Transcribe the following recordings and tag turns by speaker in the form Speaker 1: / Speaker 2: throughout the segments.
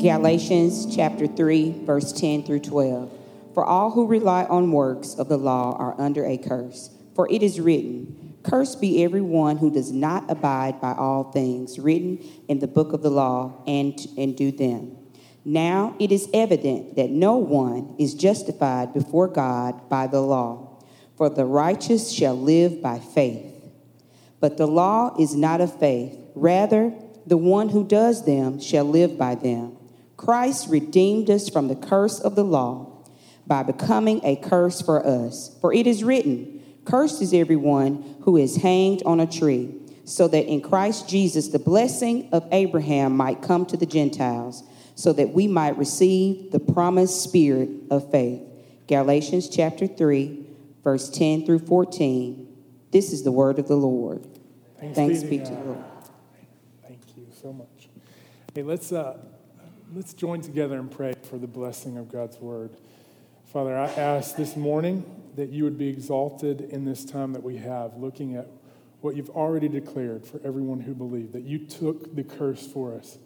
Speaker 1: Galatians chapter 3, verse 10 through 12. For all who rely on works of the law are under a curse. For it is written, Cursed be every one who does not abide by all things written in the book of the law and, and do them. Now it is evident that no one is justified before God by the law, for the righteous shall live by faith. But the law is not of faith, rather, the one who does them shall live by them. Christ redeemed us from the curse of the law by becoming a curse for us. For it is written, Cursed is everyone who is hanged on a tree, so that in Christ Jesus the blessing of Abraham might come to the Gentiles, so that we might receive the promised spirit of faith. Galatians chapter 3, verse 10 through 14. This is the word of the Lord.
Speaker 2: Thanks,
Speaker 1: Thanks
Speaker 2: be to God.
Speaker 1: the Lord.
Speaker 2: Thank you so much. Hey, let's, uh, let's join together and pray for the blessing of God's word. Father, I ask this morning that you would be exalted in this time that we have, looking at what you've already declared for everyone who believed, that you took the curse for us.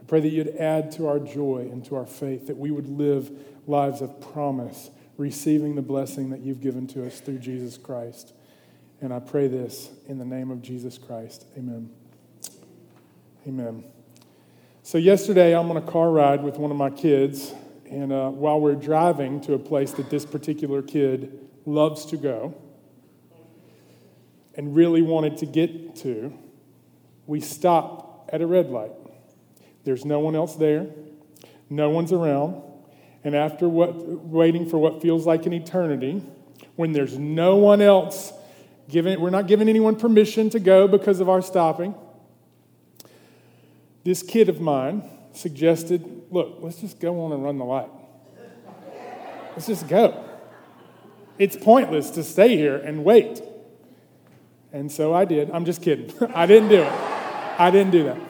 Speaker 2: I pray that you'd add to our joy and to our faith, that we would live lives of promise, receiving the blessing that you've given to us through Jesus Christ. And I pray this in the name of Jesus Christ. Amen. Amen. So, yesterday I'm on a car ride with one of my kids, and uh, while we're driving to a place that this particular kid loves to go and really wanted to get to, we stop at a red light. There's no one else there, no one's around, and after what, waiting for what feels like an eternity, when there's no one else giving, we're not giving anyone permission to go because of our stopping. This kid of mine suggested, look, let's just go on and run the light. Let's just go. It's pointless to stay here and wait. And so I did. I'm just kidding. I didn't do it. I didn't do that.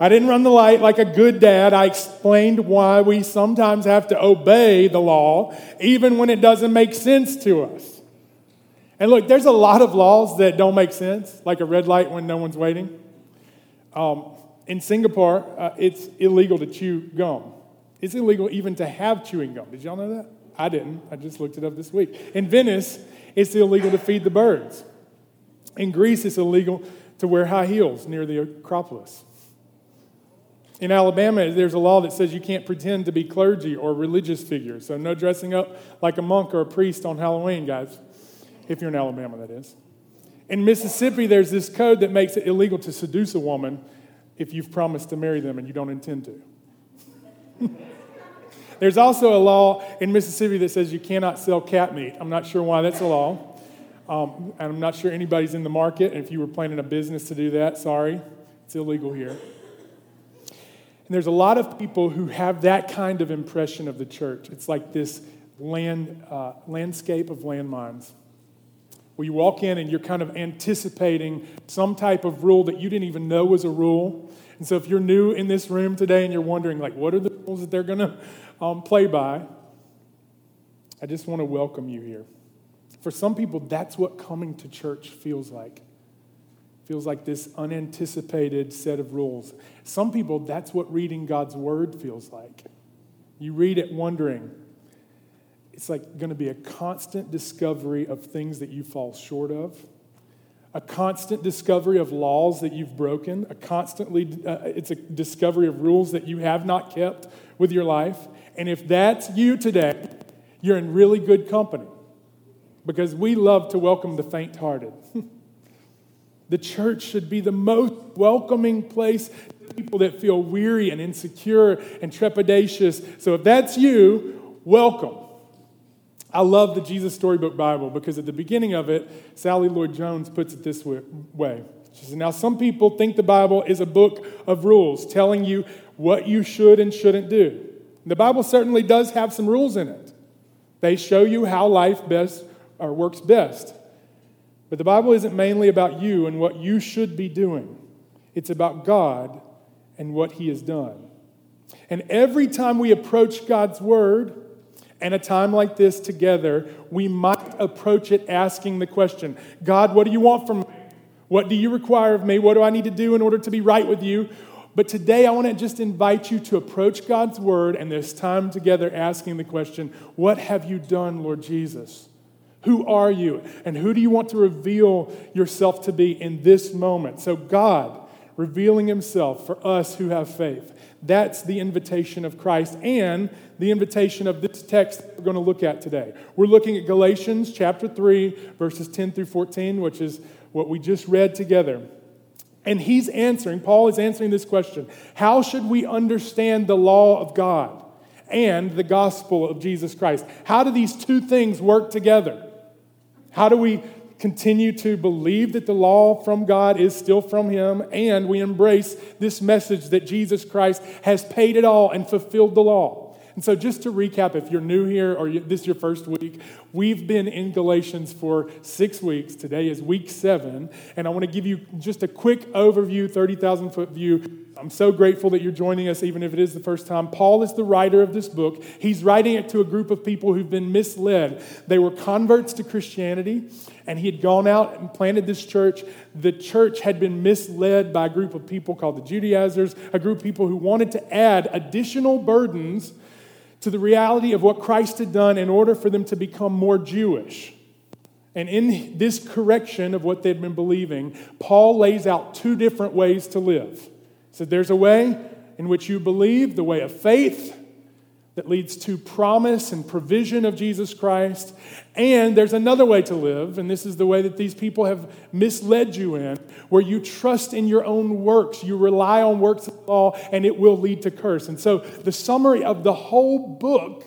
Speaker 2: I didn't run the light like a good dad. I explained why we sometimes have to obey the law, even when it doesn't make sense to us. And look, there's a lot of laws that don't make sense, like a red light when no one's waiting. Um, in Singapore, uh, it's illegal to chew gum. It's illegal even to have chewing gum. Did y'all know that? I didn't. I just looked it up this week. In Venice, it's illegal to feed the birds. In Greece, it's illegal to wear high heels near the Acropolis. In Alabama, there's a law that says you can't pretend to be clergy or religious figures. So, no dressing up like a monk or a priest on Halloween, guys. If you're in Alabama, that is. In Mississippi, there's this code that makes it illegal to seduce a woman if you've promised to marry them and you don't intend to. there's also a law in Mississippi that says you cannot sell cat meat. I'm not sure why that's a law. Um, and I'm not sure anybody's in the market. And if you were planning a business to do that, sorry, it's illegal here. And there's a lot of people who have that kind of impression of the church. It's like this land, uh, landscape of landmines where you walk in and you're kind of anticipating some type of rule that you didn't even know was a rule. And so if you're new in this room today and you're wondering, like, what are the rules that they're going to um, play by? I just want to welcome you here. For some people, that's what coming to church feels like. Feels like this unanticipated set of rules. Some people, that's what reading God's word feels like. You read it wondering, it's like going to be a constant discovery of things that you fall short of, a constant discovery of laws that you've broken, a constantly uh, it's a discovery of rules that you have not kept with your life. And if that's you today, you're in really good company because we love to welcome the faint-hearted. the church should be the most welcoming place to people that feel weary and insecure and trepidatious. So if that's you, welcome. I love the Jesus Storybook Bible because at the beginning of it, Sally Lloyd Jones puts it this way. She says, Now, some people think the Bible is a book of rules telling you what you should and shouldn't do. The Bible certainly does have some rules in it, they show you how life best or works best. But the Bible isn't mainly about you and what you should be doing, it's about God and what He has done. And every time we approach God's Word, and a time like this together, we might approach it asking the question God, what do you want from me? What do you require of me? What do I need to do in order to be right with you? But today, I want to just invite you to approach God's word and this time together asking the question What have you done, Lord Jesus? Who are you? And who do you want to reveal yourself to be in this moment? So, God revealing himself for us who have faith. That's the invitation of Christ and the invitation of this text we're going to look at today. We're looking at Galatians chapter 3, verses 10 through 14, which is what we just read together. And he's answering, Paul is answering this question How should we understand the law of God and the gospel of Jesus Christ? How do these two things work together? How do we continue to believe that the law from God is still from Him and we embrace this message that Jesus Christ has paid it all and fulfilled the law? And so, just to recap, if you're new here or this is your first week, we've been in Galatians for six weeks. Today is week seven. And I want to give you just a quick overview, 30,000 foot view. I'm so grateful that you're joining us, even if it is the first time. Paul is the writer of this book. He's writing it to a group of people who've been misled. They were converts to Christianity, and he had gone out and planted this church. The church had been misled by a group of people called the Judaizers, a group of people who wanted to add additional burdens to the reality of what Christ had done in order for them to become more Jewish. And in this correction of what they'd been believing, Paul lays out two different ways to live. So there's a way in which you believe, the way of faith, that leads to promise and provision of Jesus Christ. And there's another way to live, and this is the way that these people have misled you in, where you trust in your own works. You rely on works of law, and it will lead to curse. And so the summary of the whole book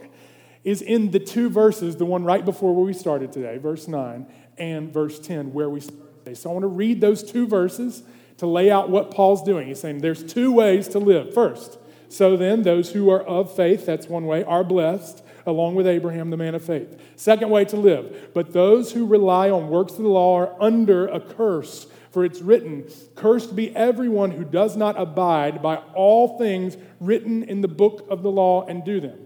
Speaker 2: is in the two verses, the one right before where we started today, verse 9, and verse 10, where we started today. So I want to read those two verses to lay out what Paul's doing. He's saying there's two ways to live. First, so then, those who are of faith, that's one way, are blessed, along with Abraham, the man of faith. Second way to live. But those who rely on works of the law are under a curse. For it's written, Cursed be everyone who does not abide by all things written in the book of the law and do them.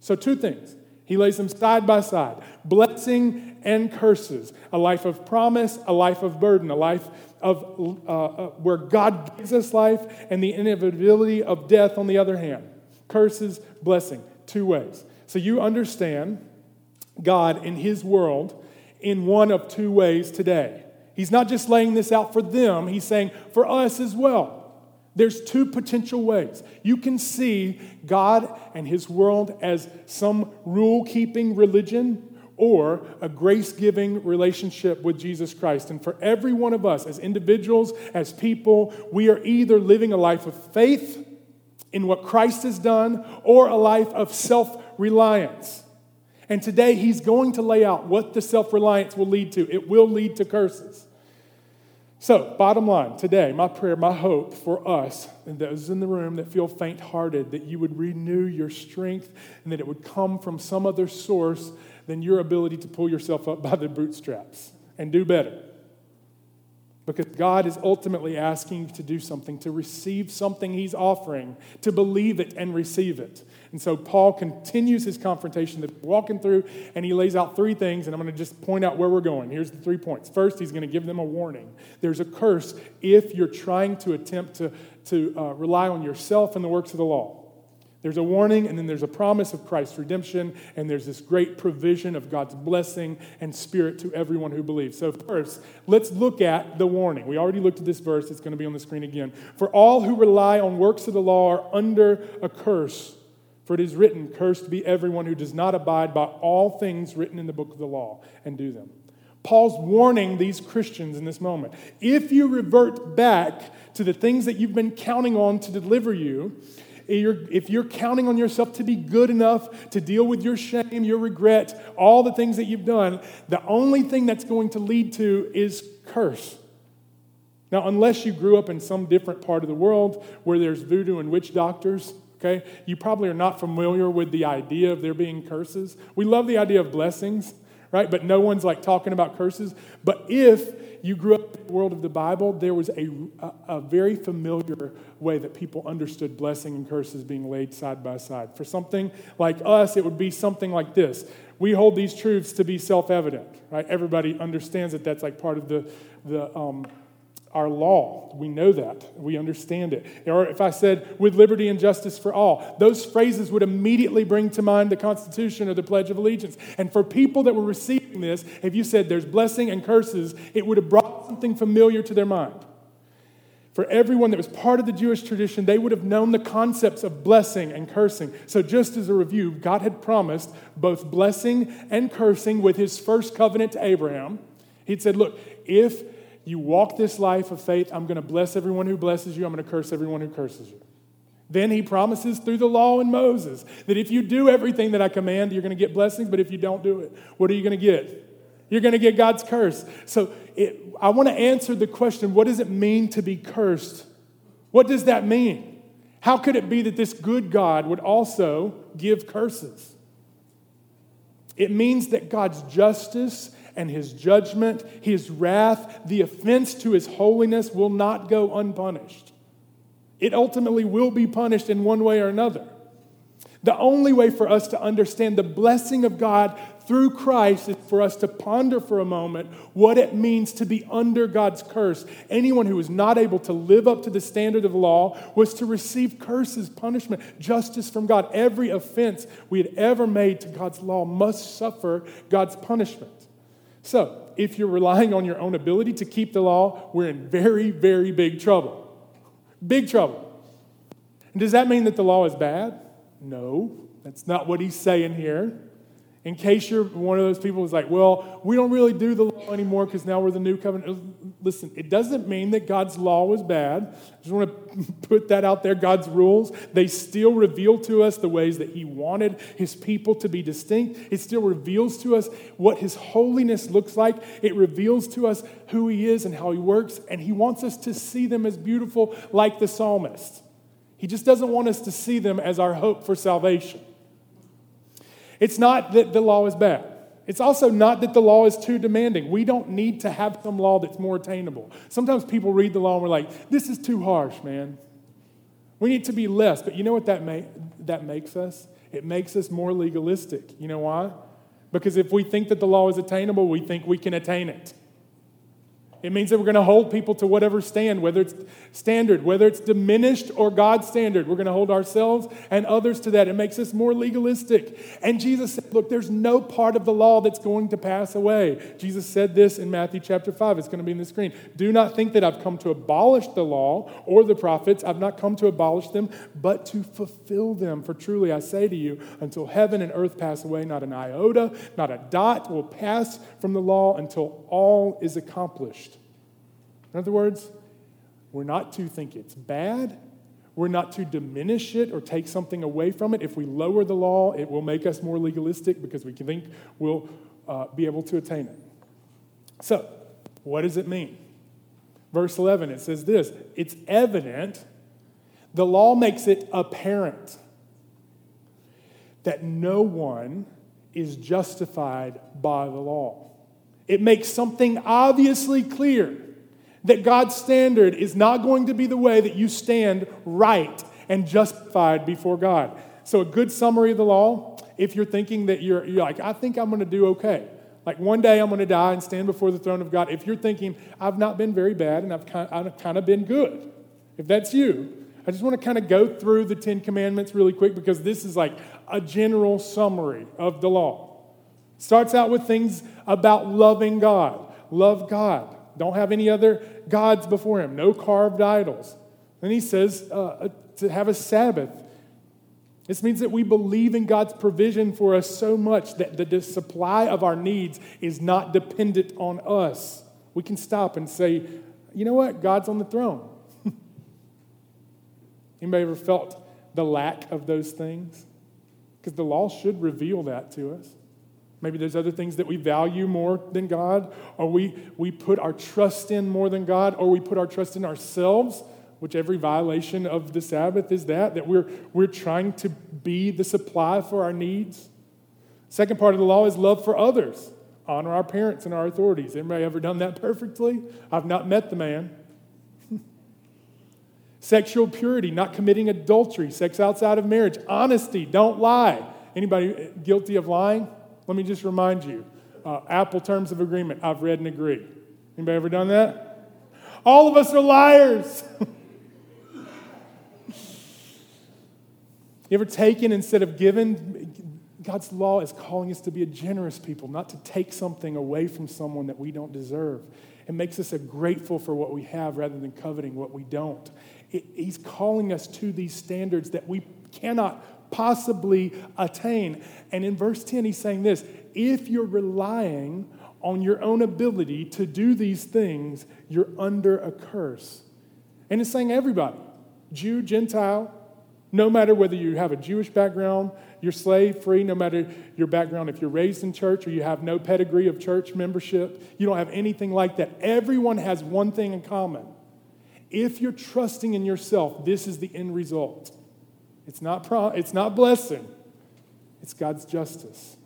Speaker 2: So, two things. He lays them side by side blessing and curses, a life of promise, a life of burden, a life of uh, uh, where God gives us life and the inevitability of death on the other hand. Curses, blessing, two ways. So you understand God in His world in one of two ways today. He's not just laying this out for them, He's saying for us as well. There's two potential ways. You can see God and His world as some rule keeping religion or a grace giving relationship with Jesus Christ. And for every one of us, as individuals, as people, we are either living a life of faith in what Christ has done or a life of self reliance. And today, he's going to lay out what the self reliance will lead to. It will lead to curses. So, bottom line, today, my prayer, my hope for us and those in the room that feel faint hearted, that you would renew your strength and that it would come from some other source than your ability to pull yourself up by the bootstraps and do better. Because God is ultimately asking you to do something, to receive something He's offering, to believe it and receive it. And so Paul continues his confrontation that we're walking through, and he lays out three things, and I'm going to just point out where we're going. Here's the three points. First, he's going to give them a warning. There's a curse if you're trying to attempt to, to uh, rely on yourself and the works of the law. There's a warning, and then there's a promise of Christ's redemption, and there's this great provision of God's blessing and spirit to everyone who believes. So, first, let's look at the warning. We already looked at this verse, it's going to be on the screen again. For all who rely on works of the law are under a curse. For it is written, Cursed be everyone who does not abide by all things written in the book of the law and do them. Paul's warning these Christians in this moment. If you revert back to the things that you've been counting on to deliver you, if you're counting on yourself to be good enough to deal with your shame, your regret, all the things that you've done, the only thing that's going to lead to is curse. Now, unless you grew up in some different part of the world where there's voodoo and witch doctors, okay, you probably are not familiar with the idea of there being curses. We love the idea of blessings, right? But no one's like talking about curses. But if you grew up in the world of the Bible, there was a, a, a, very familiar way that people understood blessing and curses being laid side by side. For something like us, it would be something like this. We hold these truths to be self evident, right? Everybody understands that that's like part of the, the, um, our law. We know that. We understand it. Or if I said, with liberty and justice for all, those phrases would immediately bring to mind the Constitution or the Pledge of Allegiance. And for people that were receiving this, if you said there's blessing and curses, it would have brought something familiar to their mind. For everyone that was part of the Jewish tradition, they would have known the concepts of blessing and cursing. So, just as a review, God had promised both blessing and cursing with his first covenant to Abraham. He'd said, Look, if you walk this life of faith, I'm going to bless everyone who blesses you, I'm going to curse everyone who curses you. Then he promises through the law and Moses that if you do everything that I command, you're going to get blessings, but if you don't do it, what are you going to get? You're going to get God's curse. So it, I want to answer the question what does it mean to be cursed? What does that mean? How could it be that this good God would also give curses? It means that God's justice and his judgment, his wrath, the offense to his holiness will not go unpunished. It ultimately will be punished in one way or another. The only way for us to understand the blessing of God through Christ is for us to ponder for a moment what it means to be under God's curse. Anyone who was not able to live up to the standard of law was to receive curses, punishment, justice from God. Every offense we had ever made to God's law must suffer God's punishment. So, if you're relying on your own ability to keep the law, we're in very, very big trouble. Big trouble. And does that mean that the law is bad? No, that's not what he's saying here. In case you're one of those people who's like, well, we don't really do the law anymore because now we're the new covenant. Listen, it doesn't mean that God's law was bad. I just want to put that out there. God's rules, they still reveal to us the ways that He wanted His people to be distinct. It still reveals to us what His holiness looks like. It reveals to us who He is and how He works. And He wants us to see them as beautiful, like the psalmist. He just doesn't want us to see them as our hope for salvation. It's not that the law is bad. It's also not that the law is too demanding. We don't need to have some law that's more attainable. Sometimes people read the law and we're like, this is too harsh, man. We need to be less. But you know what that, may, that makes us? It makes us more legalistic. You know why? Because if we think that the law is attainable, we think we can attain it. It means that we're going to hold people to whatever stand, whether it's standard, whether it's diminished or God's standard. We're going to hold ourselves and others to that. It makes us more legalistic. And Jesus said, Look, there's no part of the law that's going to pass away. Jesus said this in Matthew chapter 5. It's going to be in the screen. Do not think that I've come to abolish the law or the prophets. I've not come to abolish them, but to fulfill them. For truly I say to you, until heaven and earth pass away, not an iota, not a dot will pass from the law until all is accomplished. In other words, we're not to think it's bad. We're not to diminish it or take something away from it. If we lower the law, it will make us more legalistic because we can think we'll uh, be able to attain it. So, what does it mean? Verse 11, it says this It's evident, the law makes it apparent that no one is justified by the law. It makes something obviously clear that God's standard is not going to be the way that you stand right and justified before God. So, a good summary of the law, if you're thinking that you're, you're like, I think I'm going to do okay. Like one day I'm going to die and stand before the throne of God. If you're thinking, I've not been very bad and I've kind, I've kind of been good, if that's you, I just want to kind of go through the Ten Commandments really quick because this is like a general summary of the law. Starts out with things about loving God. Love God. Don't have any other gods before him, no carved idols. Then he says uh, uh, to have a Sabbath. This means that we believe in God's provision for us so much that the supply of our needs is not dependent on us. We can stop and say, you know what? God's on the throne. Anybody ever felt the lack of those things? Because the law should reveal that to us. Maybe there's other things that we value more than God, or we, we put our trust in more than God, or we put our trust in ourselves, which every violation of the Sabbath is that, that we're, we're trying to be the supply for our needs. Second part of the law is love for others. Honor our parents and our authorities. Anybody ever done that perfectly? I've not met the man. Sexual purity, not committing adultery, sex outside of marriage, honesty, don't lie. Anybody guilty of lying? Let me just remind you uh, Apple terms of agreement, I've read and agree. Anybody ever done that? All of us are liars. you ever taken instead of given? God's law is calling us to be a generous people, not to take something away from someone that we don't deserve. It makes us grateful for what we have rather than coveting what we don't. It, he's calling us to these standards that we cannot possibly attain. And in verse 10, he's saying this if you're relying on your own ability to do these things, you're under a curse. And it's saying everybody Jew, Gentile, no matter whether you have a Jewish background, you're slave free, no matter your background, if you're raised in church or you have no pedigree of church membership, you don't have anything like that. Everyone has one thing in common. If you're trusting in yourself, this is the end result. It's not, it's not blessing, it's God's justice.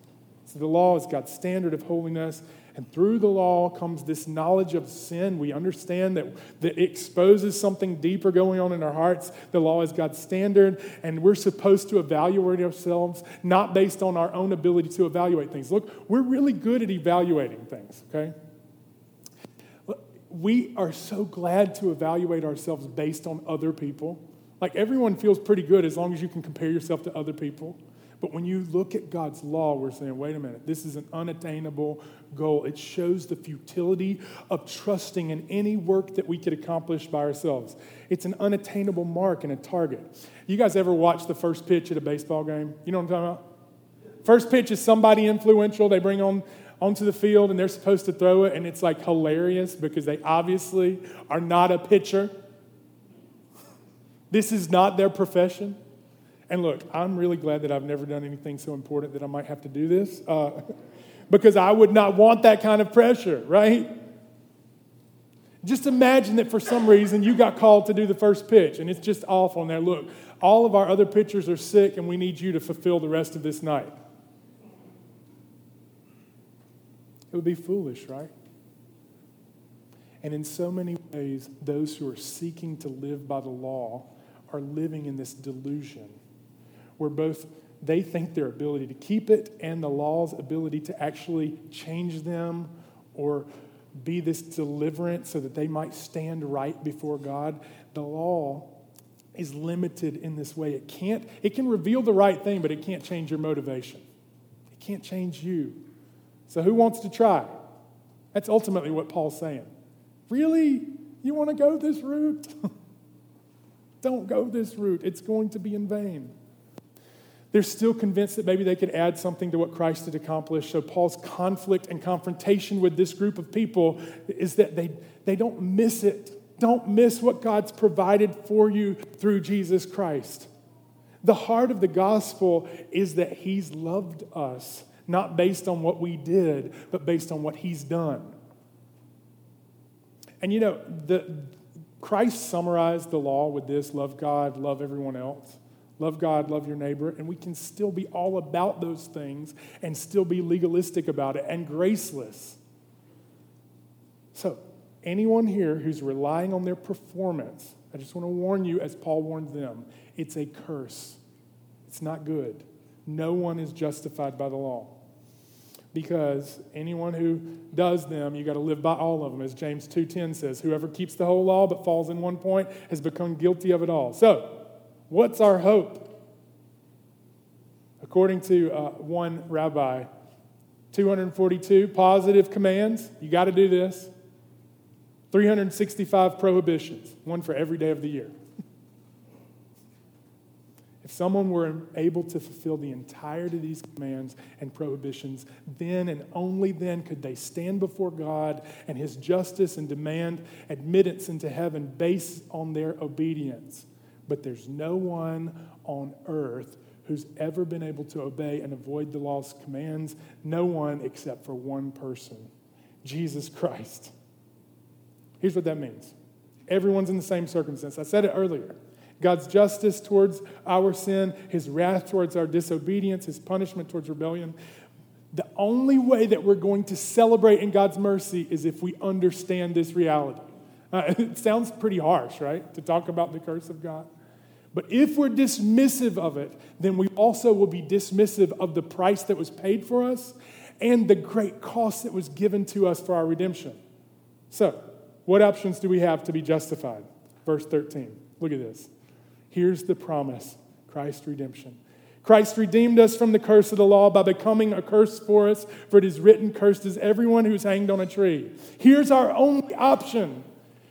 Speaker 2: So the law is God's standard of holiness. And through the law comes this knowledge of sin. We understand that, that it exposes something deeper going on in our hearts. The law is God's standard, and we're supposed to evaluate ourselves not based on our own ability to evaluate things. Look, we're really good at evaluating things, okay? We are so glad to evaluate ourselves based on other people. Like everyone feels pretty good as long as you can compare yourself to other people. But when you look at God's law, we're saying, wait a minute, this is an unattainable goal. It shows the futility of trusting in any work that we could accomplish by ourselves. It's an unattainable mark and a target. You guys ever watch the first pitch at a baseball game? You know what I'm talking about? First pitch is somebody influential they bring on onto the field and they're supposed to throw it, and it's like hilarious because they obviously are not a pitcher. This is not their profession. And look, I'm really glad that I've never done anything so important that I might have to do this uh, because I would not want that kind of pressure, right? Just imagine that for some reason you got called to do the first pitch and it's just awful. And there, look, all of our other pitchers are sick and we need you to fulfill the rest of this night. It would be foolish, right? And in so many ways, those who are seeking to live by the law are living in this delusion where both they think their ability to keep it and the law's ability to actually change them or be this deliverance so that they might stand right before God. The law is limited in this way. It can't, it can reveal the right thing, but it can't change your motivation. It can't change you. So who wants to try? That's ultimately what Paul's saying. Really? You want to go this route? Don't go this route. It's going to be in vain. They're still convinced that maybe they could add something to what Christ had accomplished. So, Paul's conflict and confrontation with this group of people is that they, they don't miss it. Don't miss what God's provided for you through Jesus Christ. The heart of the gospel is that He's loved us, not based on what we did, but based on what He's done. And you know, the, Christ summarized the law with this love God, love everyone else. Love God, love your neighbor, and we can still be all about those things and still be legalistic about it and graceless. So, anyone here who's relying on their performance, I just want to warn you, as Paul warned them, it's a curse. It's not good. No one is justified by the law. Because anyone who does them, you got to live by all of them. As James 2:10 says, whoever keeps the whole law but falls in one point has become guilty of it all. So, What's our hope? According to uh, one rabbi, 242 positive commands, you got to do this. 365 prohibitions, one for every day of the year. If someone were able to fulfill the entirety of these commands and prohibitions, then and only then could they stand before God and His justice and demand admittance into heaven based on their obedience. But there's no one on earth who's ever been able to obey and avoid the law's commands. No one except for one person Jesus Christ. Here's what that means everyone's in the same circumstance. I said it earlier. God's justice towards our sin, his wrath towards our disobedience, his punishment towards rebellion. The only way that we're going to celebrate in God's mercy is if we understand this reality. Uh, it sounds pretty harsh, right? To talk about the curse of God. But if we're dismissive of it, then we also will be dismissive of the price that was paid for us and the great cost that was given to us for our redemption. So, What options do we have to be justified? Verse 13. Look at this. Here's the promise Christ's redemption. Christ redeemed us from the curse of the law by becoming a curse for us, for it is written, Cursed is everyone who's hanged on a tree. Here's our only option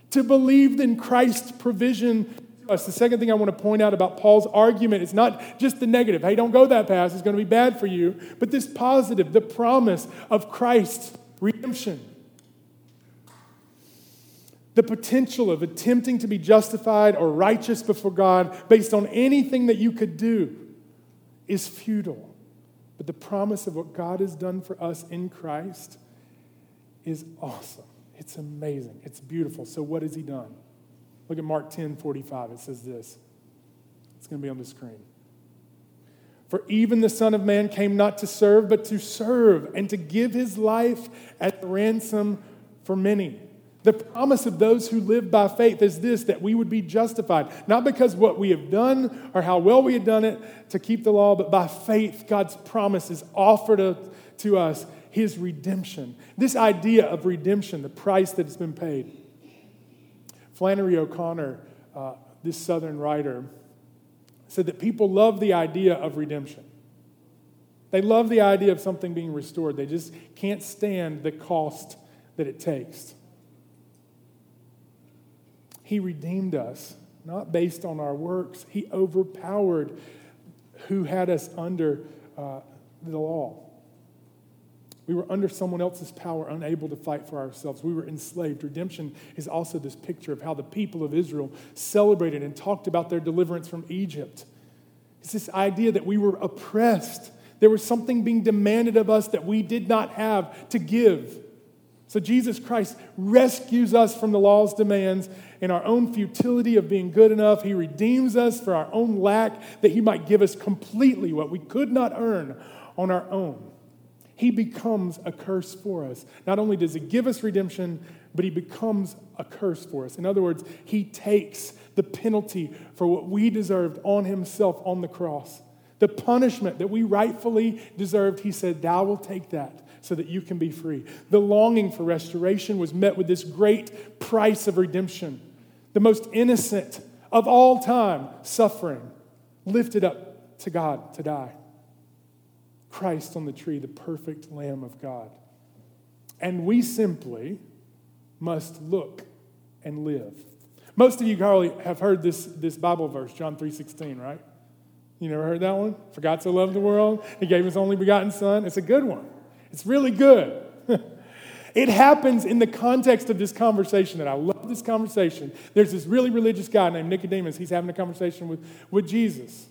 Speaker 2: to believe in Christ's provision us. The second thing I want to point out about Paul's argument is not just the negative. Hey, don't go that path, it's going to be bad for you, but this positive, the promise of Christ's redemption. The potential of attempting to be justified or righteous before God based on anything that you could do is futile. But the promise of what God has done for us in Christ is awesome. It's amazing. It's beautiful. So, what has He done? Look at Mark 10 45. It says this. It's going to be on the screen. For even the Son of Man came not to serve, but to serve and to give his life as a ransom for many. The promise of those who live by faith is this that we would be justified, not because what we have done or how well we have done it to keep the law, but by faith, God's promise is offered to us, his redemption. This idea of redemption, the price that has been paid. Flannery O'Connor, uh, this Southern writer, said that people love the idea of redemption. They love the idea of something being restored. They just can't stand the cost that it takes. He redeemed us, not based on our works. He overpowered who had us under uh, the law. We were under someone else's power, unable to fight for ourselves. We were enslaved. Redemption is also this picture of how the people of Israel celebrated and talked about their deliverance from Egypt. It's this idea that we were oppressed. There was something being demanded of us that we did not have to give. So Jesus Christ rescues us from the law's demands and our own futility of being good enough. He redeems us for our own lack, that He might give us completely what we could not earn on our own. He becomes a curse for us. Not only does He give us redemption, but He becomes a curse for us. In other words, He takes the penalty for what we deserved on Himself on the cross. The punishment that we rightfully deserved, He said, Thou will take that so that you can be free. The longing for restoration was met with this great price of redemption. The most innocent of all time, suffering, lifted up to God to die. Christ on the tree, the perfect Lamb of God. And we simply must look and live. Most of you probably have heard this, this Bible verse, John 3.16, right? You never heard that one? For God so loved the world, he gave his only begotten son. It's a good one. It's really good. it happens in the context of this conversation that I love this conversation. There's this really religious guy named Nicodemus. He's having a conversation with, with Jesus.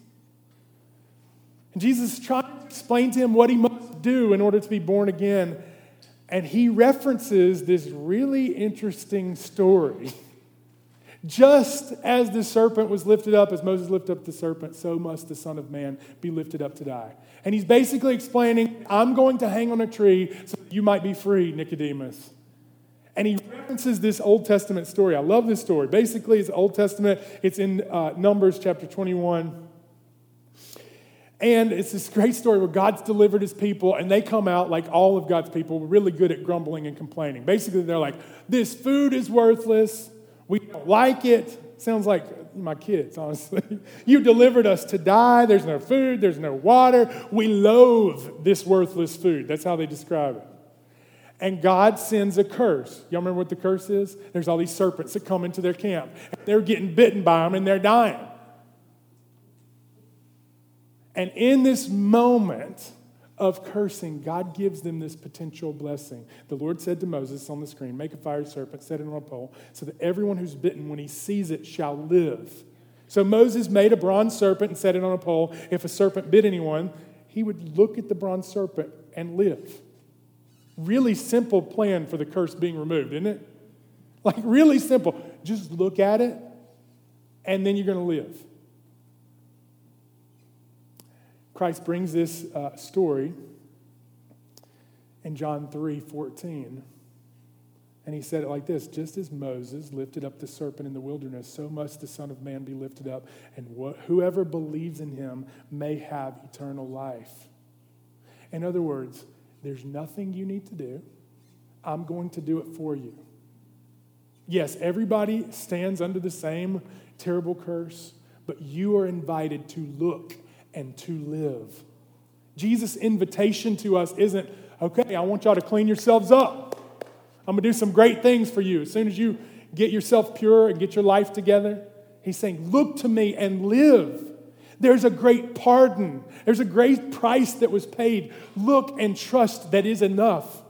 Speaker 2: And Jesus is trying to explain to him what he must do in order to be born again. And he references this really interesting story just as the serpent was lifted up, as Moses lifted up the serpent, so must the Son of Man be lifted up to die. And he's basically explaining, I'm going to hang on a tree so you might be free, Nicodemus. And he references this Old Testament story. I love this story. Basically, it's Old Testament, it's in uh, Numbers chapter 21. And it's this great story where God's delivered his people, and they come out like all of God's people, really good at grumbling and complaining. Basically, they're like, This food is worthless. We don't like it. Sounds like my kids, honestly. You delivered us to die. There's no food, there's no water. We loathe this worthless food. That's how they describe it. And God sends a curse. Y'all remember what the curse is? There's all these serpents that come into their camp. They're getting bitten by them and they're dying. And in this moment, of cursing, God gives them this potential blessing. The Lord said to Moses on the screen, Make a fire serpent, set it on a pole, so that everyone who's bitten, when he sees it, shall live. So Moses made a bronze serpent and set it on a pole. If a serpent bit anyone, he would look at the bronze serpent and live. Really simple plan for the curse being removed, isn't it? Like, really simple. Just look at it, and then you're going to live. Christ brings this uh, story in John 3 14. And he said it like this Just as Moses lifted up the serpent in the wilderness, so must the Son of Man be lifted up, and wh- whoever believes in him may have eternal life. In other words, there's nothing you need to do. I'm going to do it for you. Yes, everybody stands under the same terrible curse, but you are invited to look and to live. Jesus' invitation to us isn't, okay, I want y'all to clean yourselves up. I'm going to do some great things for you. As soon as you get yourself pure and get your life together, he's saying, look to me and live. There's a great pardon. There's a great price that was paid. Look and trust that is enough.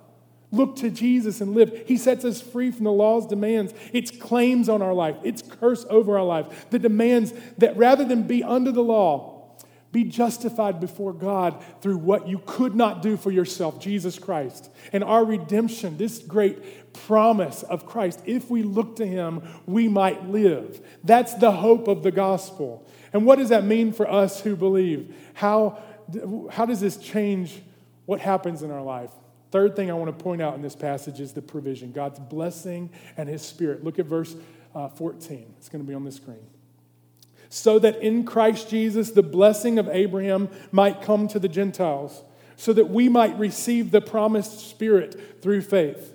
Speaker 2: Look to Jesus and live. He sets us free from the law's demands, its claims on our life, its curse over our life, the demands that rather than be under the law, be justified before God through what you could not do for yourself, Jesus Christ. And our redemption, this great promise of Christ, if we look to Him, we might live. That's the hope of the gospel. And what does that mean for us who believe? How, how does this change what happens in our life? Third thing I want to point out in this passage is the provision God's blessing and His Spirit. Look at verse uh, 14. It's going to be on the screen. So that in Christ Jesus the blessing of Abraham might come to the Gentiles, so that we might receive the promised Spirit through faith.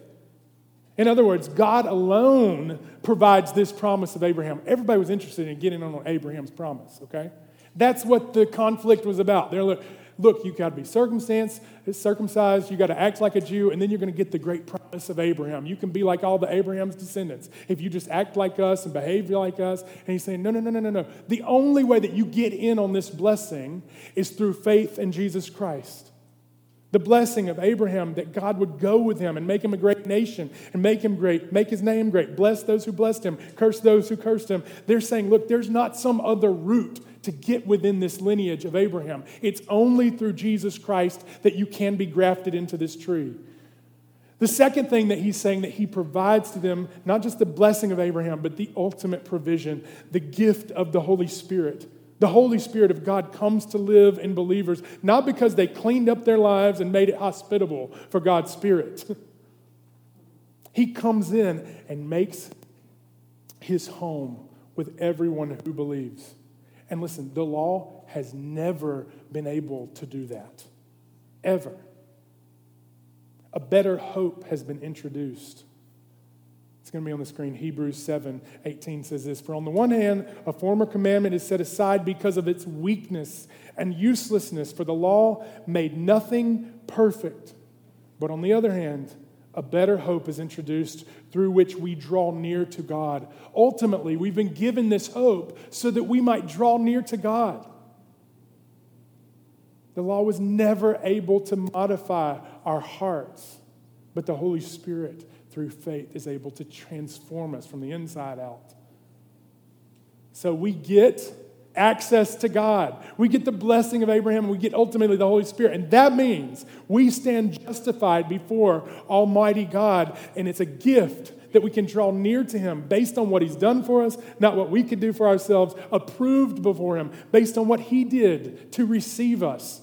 Speaker 2: In other words, God alone provides this promise of Abraham. Everybody was interested in getting on Abraham's promise, okay? That's what the conflict was about. They're like, look, you got to be circumcised, circumcised, you got to act like a Jew, and then you're going to get the great promise of Abraham. You can be like all the Abraham's descendants if you just act like us and behave like us. And he's saying, no, no, no, no, no, no. The only way that you get in on this blessing is through faith in Jesus Christ. The blessing of Abraham that God would go with him and make him a great nation and make him great, make his name great, bless those who blessed him, curse those who cursed him. They're saying, look, there's not some other route to get within this lineage of Abraham. It's only through Jesus Christ that you can be grafted into this tree. The second thing that he's saying that he provides to them, not just the blessing of Abraham, but the ultimate provision, the gift of the Holy Spirit. The Holy Spirit of God comes to live in believers, not because they cleaned up their lives and made it hospitable for God's Spirit. he comes in and makes his home with everyone who believes. And listen, the law has never been able to do that. Ever. A better hope has been introduced. It's going to be on the screen. Hebrews 7 18 says this For on the one hand, a former commandment is set aside because of its weakness and uselessness, for the law made nothing perfect. But on the other hand, a better hope is introduced through which we draw near to God. Ultimately, we've been given this hope so that we might draw near to God. The law was never able to modify our hearts, but the Holy Spirit, through faith, is able to transform us from the inside out. So we get access to God. We get the blessing of Abraham and we get ultimately the Holy Spirit. And that means we stand justified before Almighty God. And it's a gift that we can draw near to Him based on what He's done for us, not what we could do for ourselves, approved before Him based on what He did to receive us.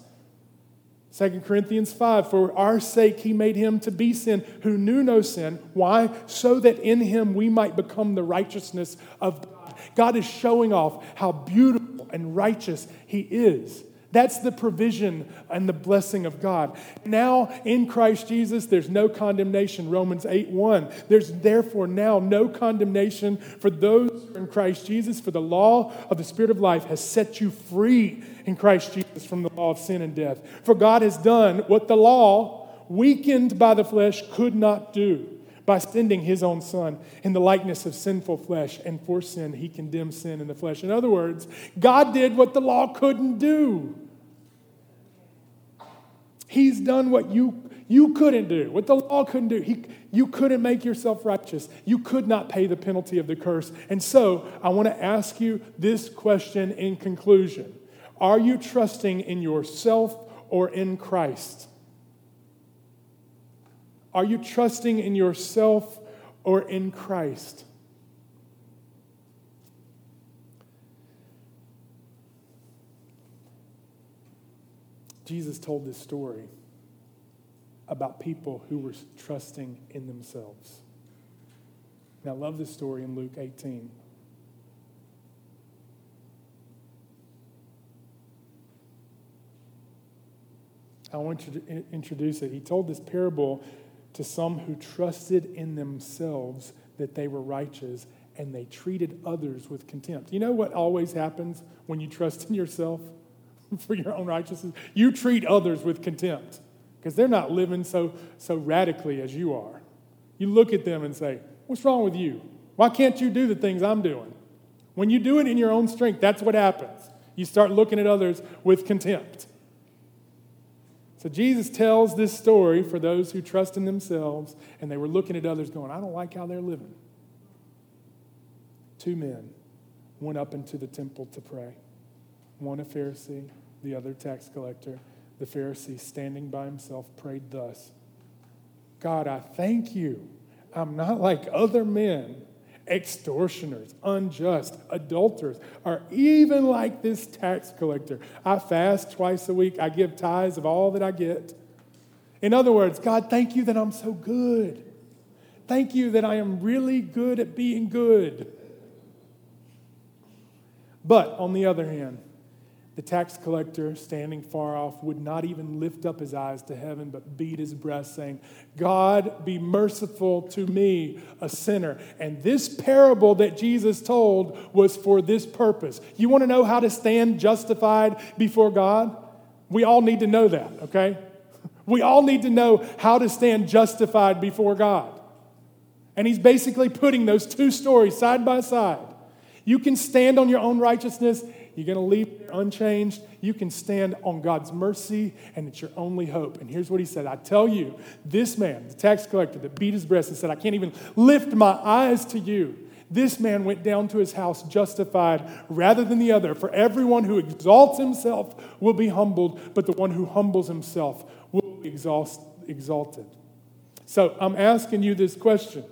Speaker 2: 2 Corinthians 5, for our sake he made him to be sin who knew no sin. Why? So that in him we might become the righteousness of God. God is showing off how beautiful and righteous He is. That's the provision and the blessing of God. Now in Christ Jesus, there's no condemnation. Romans 8 1. There's therefore now no condemnation for those in Christ Jesus, for the law of the Spirit of life has set you free in Christ Jesus from the law of sin and death. For God has done what the law, weakened by the flesh, could not do by sending his own son in the likeness of sinful flesh, and for sin, he condemned sin in the flesh. In other words, God did what the law couldn't do. He's done what you, you couldn't do, what the law couldn't do. He, you couldn't make yourself righteous. You could not pay the penalty of the curse. And so, I want to ask you this question in conclusion Are you trusting in yourself or in Christ? Are you trusting in yourself or in Christ? Jesus told this story about people who were trusting in themselves. And I love this story in Luke 18. I want you to introduce it. He told this parable to some who trusted in themselves that they were righteous and they treated others with contempt. You know what always happens when you trust in yourself for your own righteousness? You treat others with contempt because they're not living so, so radically as you are. You look at them and say, What's wrong with you? Why can't you do the things I'm doing? When you do it in your own strength, that's what happens. You start looking at others with contempt. So Jesus tells this story for those who trust in themselves, and they were looking at others going, I don't like how they're living. Two men went up into the temple to pray one a Pharisee, the other tax collector. The Pharisee, standing by himself, prayed thus God, I thank you. I'm not like other men, extortioners, unjust, adulterers, are even like this tax collector. I fast twice a week, I give tithes of all that I get. In other words, God, thank you that I'm so good. Thank you that I am really good at being good. But on the other hand, the tax collector, standing far off, would not even lift up his eyes to heaven, but beat his breast, saying, God, be merciful to me, a sinner. And this parable that Jesus told was for this purpose. You want to know how to stand justified before God? We all need to know that, okay? We all need to know how to stand justified before God. And he's basically putting those two stories side by side. You can stand on your own righteousness you're going to leave unchanged. You can stand on God's mercy, and it's your only hope. And here's what he said I tell you, this man, the tax collector that beat his breast and said, I can't even lift my eyes to you. This man went down to his house justified rather than the other. For everyone who exalts himself will be humbled, but the one who humbles himself will be exalted. So I'm asking you this question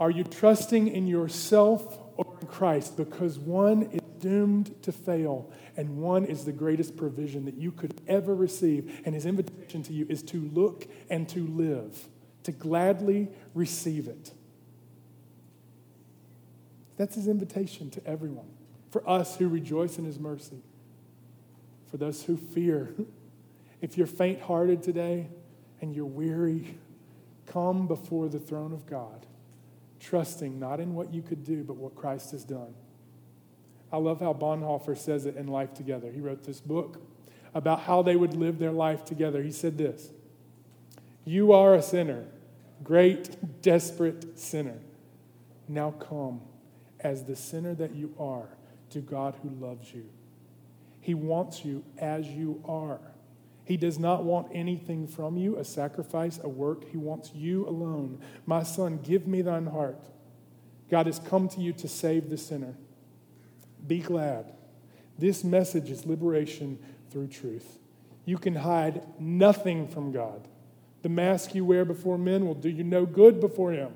Speaker 2: Are you trusting in yourself or in Christ? Because one is doomed to fail, and one is the greatest provision that you could ever receive. And his invitation to you is to look and to live, to gladly receive it. That's his invitation to everyone. For us who rejoice in his mercy, for those who fear. If you're faint hearted today and you're weary, come before the throne of God trusting not in what you could do, but what Christ has done. I love how Bonhoeffer says it in Life Together. He wrote this book about how they would live their life together. He said this You are a sinner, great, desperate sinner. Now come as the sinner that you are to God who loves you. He wants you as you are. He does not want anything from you, a sacrifice, a work. He wants you alone. My son, give me thine heart. God has come to you to save the sinner. Be glad. This message is liberation through truth. You can hide nothing from God. The mask you wear before men will do you no good before Him.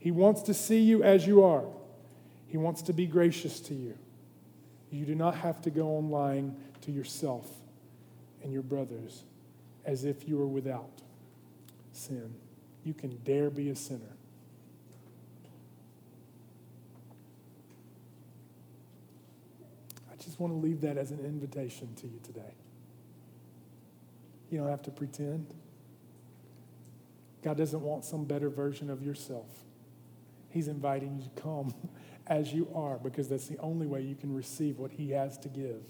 Speaker 2: He wants to see you as you are, He wants to be gracious to you. You do not have to go on lying to yourself and your brothers as if you were without sin. You can dare be a sinner. I just want to leave that as an invitation to you today. You don't have to pretend. God doesn't want some better version of yourself. He's inviting you to come as you are because that's the only way you can receive what He has to give.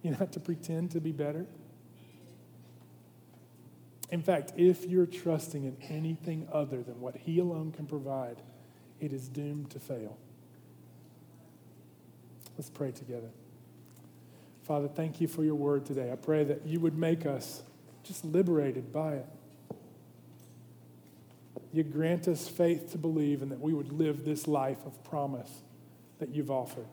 Speaker 2: You don't have to pretend to be better. In fact, if you're trusting in anything other than what He alone can provide, it is doomed to fail. Let's pray together. Father, thank you for your word today. I pray that you would make us just liberated by it. You grant us faith to believe and that we would live this life of promise that you've offered.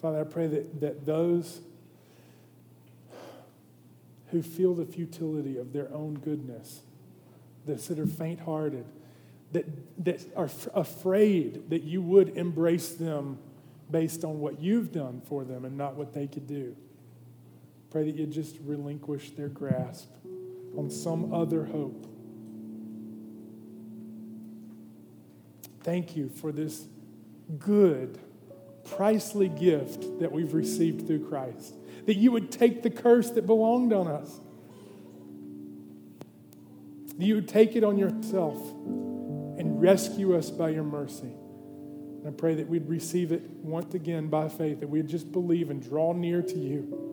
Speaker 2: Father, I pray that, that those who feel the futility of their own goodness, those that are faint hearted, that, that are f- afraid that you would embrace them based on what you've done for them and not what they could do. Pray that you just relinquish their grasp on some other hope. Thank you for this good pricely gift that we've received through Christ. that you would take the curse that belonged on us. That you would take it on yourself and rescue us by your mercy. And I pray that we'd receive it once again by faith, that we'd just believe and draw near to you.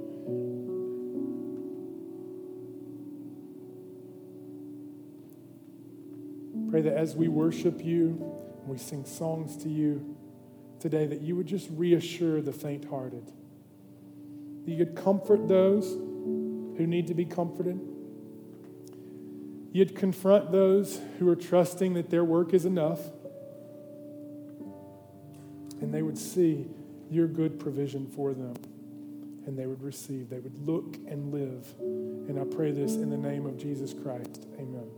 Speaker 2: Pray that as we worship you, we sing songs to you today, that you would just reassure the faint hearted. That you could comfort those who need to be comforted. You'd confront those who are trusting that their work is enough. And they would see your good provision for them. And they would receive. They would look and live. And I pray this in the name of Jesus Christ. Amen.